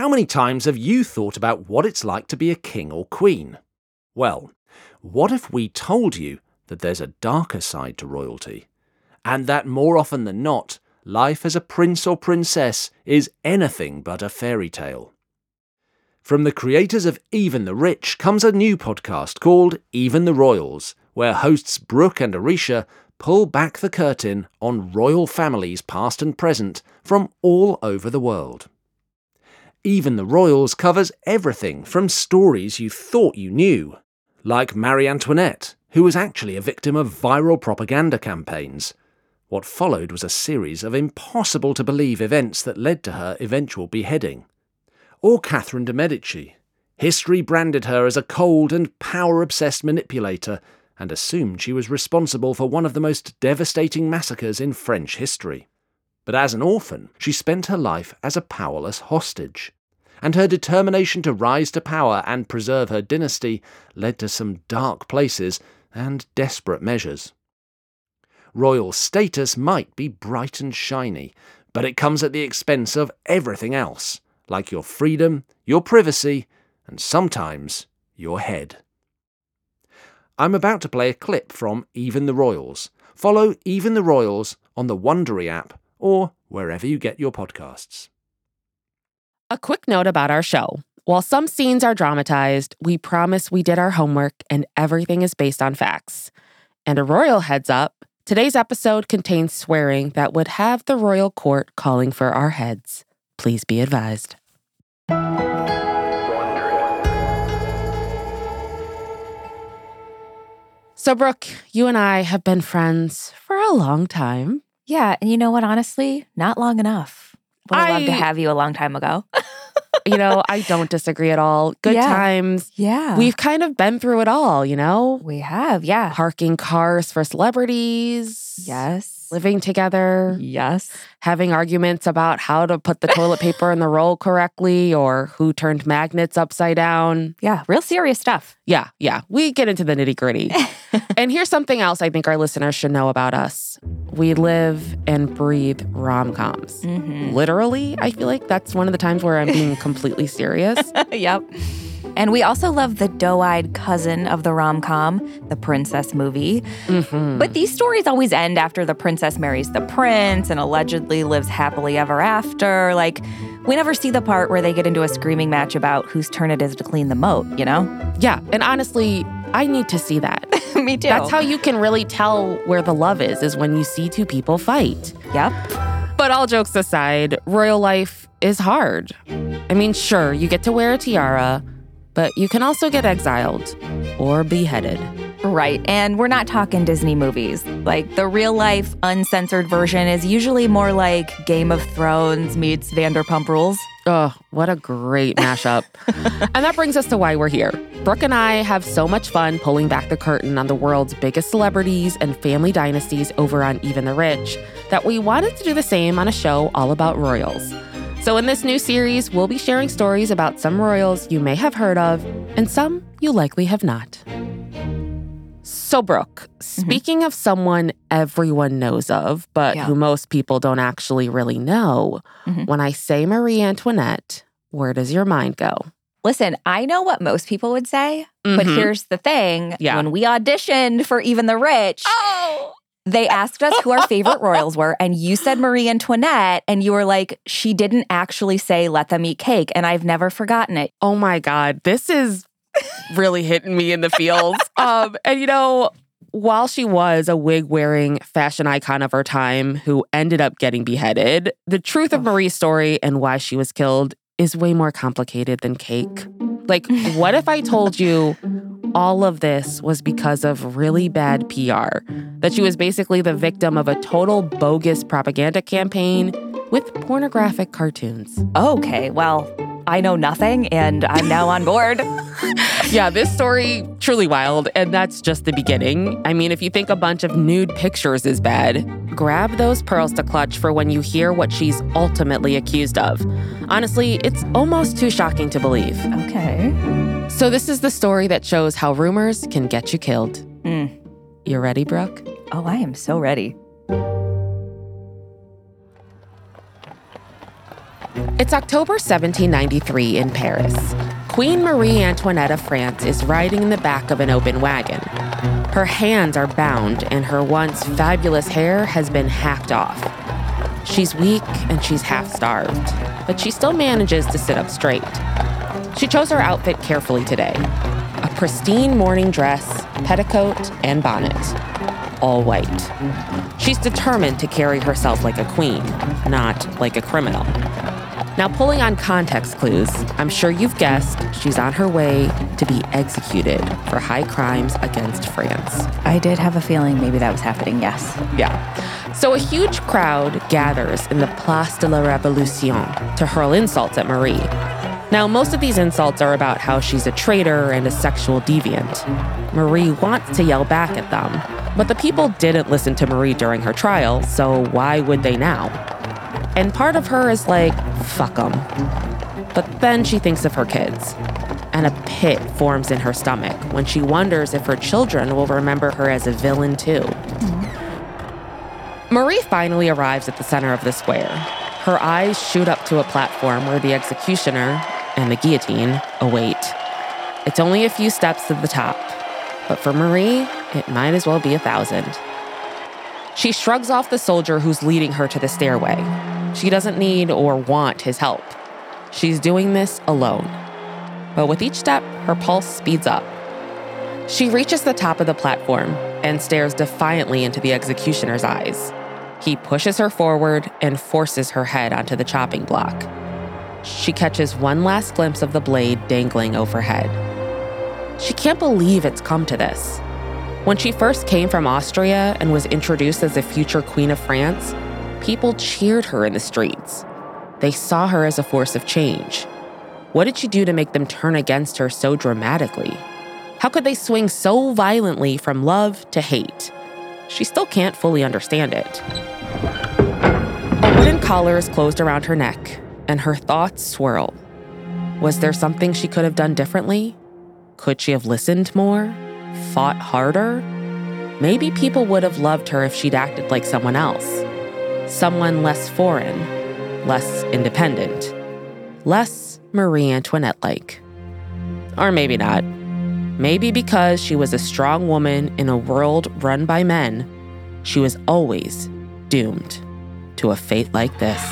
How many times have you thought about what it's like to be a king or queen? Well, what if we told you that there's a darker side to royalty? And that more often than not, life as a prince or princess is anything but a fairy tale. From the creators of Even the Rich comes a new podcast called Even the Royals, where hosts Brooke and Aricia pull back the curtain on royal families past and present from all over the world. Even the Royals covers everything from stories you thought you knew, like Marie Antoinette, who was actually a victim of viral propaganda campaigns. What followed was a series of impossible to believe events that led to her eventual beheading. Or Catherine de' Medici. History branded her as a cold and power obsessed manipulator and assumed she was responsible for one of the most devastating massacres in French history. But as an orphan, she spent her life as a powerless hostage. And her determination to rise to power and preserve her dynasty led to some dark places and desperate measures. Royal status might be bright and shiny, but it comes at the expense of everything else, like your freedom, your privacy, and sometimes your head. I'm about to play a clip from Even the Royals. Follow Even the Royals on the Wondery app or wherever you get your podcasts. A quick note about our show. While some scenes are dramatized, we promise we did our homework and everything is based on facts. And a royal heads up today's episode contains swearing that would have the royal court calling for our heads. Please be advised. So, Brooke, you and I have been friends for a long time. Yeah, and you know what? Honestly, not long enough. Would have loved to have you a long time ago. You know, I don't disagree at all. Good Yeah. times. yeah, We've kind of been through it all, you know? we have. Yeah. Parking cars for celebrities. Yes. Living together. Yes. Having arguments about how to put the toilet paper in the roll correctly or who turned magnets upside down. Yeah. Real serious stuff. Yeah, yeah. We get into the nitty gritty. and here's something else I think our listeners should know about us we live and breathe rom coms. Mm-hmm. Literally, I feel like that's one of the times where I'm being completely serious. yep. And we also love the doe eyed cousin of the rom com, the princess movie. Mhm. But these stories always end after the princess marries the prince and allegedly lives happily ever after. Like, we never see the part where they get into a screaming match about whose turn it is to clean the moat, you know? yeah, and honestly, I need to see that. Me too. That's how you can really tell where the love is, is when you see two people fight. Yep. But all jokes aside, royal life is hard. I mean, sure, you get to wear a tiara, but you can also get exiled or beheaded. Right. And we're not talking Disney movies. Like the real life, uncensored version is usually more like Game of Thrones meets Vanderpump Rules. Oh, what a great mashup. and that brings us to why we're here. Brooke and I have so much fun pulling back the curtain on the world's biggest celebrities and family dynasties over on Even the Rich that we wanted to do the same on a show all about royals. So, in this new series, we'll be sharing stories about some royals you may have heard of and some you likely have not. So, Brooke, speaking of someone everyone knows of, but Yeah. who most people don't actually really know, Mhm. when I say Marie Antoinette, where does your mind go? Listen, I know what most people would say, but Mhm. here's the thing. Yeah. When we auditioned for Even the Rich, Oh! They asked us who our favorite royals were, and you said Marie Antoinette, and you were like, she didn't actually say let them eat cake, and I've never forgotten it. Oh my God, this is really hitting me in the feels. um, and you know, while she was a wig wearing fashion icon of her time who ended up getting beheaded, the truth of Marie's story and why she was killed is way more complicated than cake. Like, what if I told you all of this was because of really bad PR? That she was basically the victim of a total bogus propaganda campaign with pornographic cartoons. Okay, well, I know nothing, and I'm now on board. Yeah, this story truly wild, and that's just the beginning. I mean, if you think a bunch of nude pictures is bad, grab those pearls to clutch for when you hear what she's ultimately accused of. Honestly, it's almost too shocking to believe. Okay. So this is the story that shows how rumors can get you killed. Mm. You ready, Brooke? Oh, I am so ready. It's October 1793 in Paris. Queen Marie Antoinette of France is riding in the back of an open wagon. Her hands are bound, and her once fabulous hair has been hacked off. She's weak and she's half starved, but she still manages to sit up straight. She chose her outfit carefully today a pristine morning dress, petticoat, and bonnet, all white. She's determined to carry herself like a queen, not like a criminal. Now, pulling on context clues, I'm sure you've guessed she's on her way to be executed for high crimes against France. I did have a feeling maybe that was happening, yes. Yeah. So a huge crowd gathers in the Place de la Révolution to hurl insults at Marie. Now, most of these insults are about how she's a traitor and a sexual deviant. Marie wants to yell back at them, but the people didn't listen to Marie during her trial, so why would they now? And part of her is like, fuck them. But then she thinks of her kids, and a pit forms in her stomach when she wonders if her children will remember her as a villain too. Mm-hmm. Marie finally arrives at the center of the square. Her eyes shoot up to a platform where the executioner and the guillotine await. It's only a few steps to the top, but for Marie, it might as well be a thousand. She shrugs off the soldier who's leading her to the stairway. She doesn't need or want his help. She's doing this alone. But with each step, her pulse speeds up. She reaches the top of the platform and stares defiantly into the executioner's eyes. He pushes her forward and forces her head onto the chopping block. She catches one last glimpse of the blade dangling overhead. She can't believe it's come to this. When she first came from Austria and was introduced as a future Queen of France, people cheered her in the streets. They saw her as a force of change. What did she do to make them turn against her so dramatically? How could they swing so violently from love to hate? She still can't fully understand it. A wooden collar is closed around her neck, and her thoughts swirl. Was there something she could have done differently? Could she have listened more? Fought harder? Maybe people would have loved her if she'd acted like someone else. Someone less foreign, less independent, less Marie Antoinette like. Or maybe not. Maybe because she was a strong woman in a world run by men, she was always doomed to a fate like this.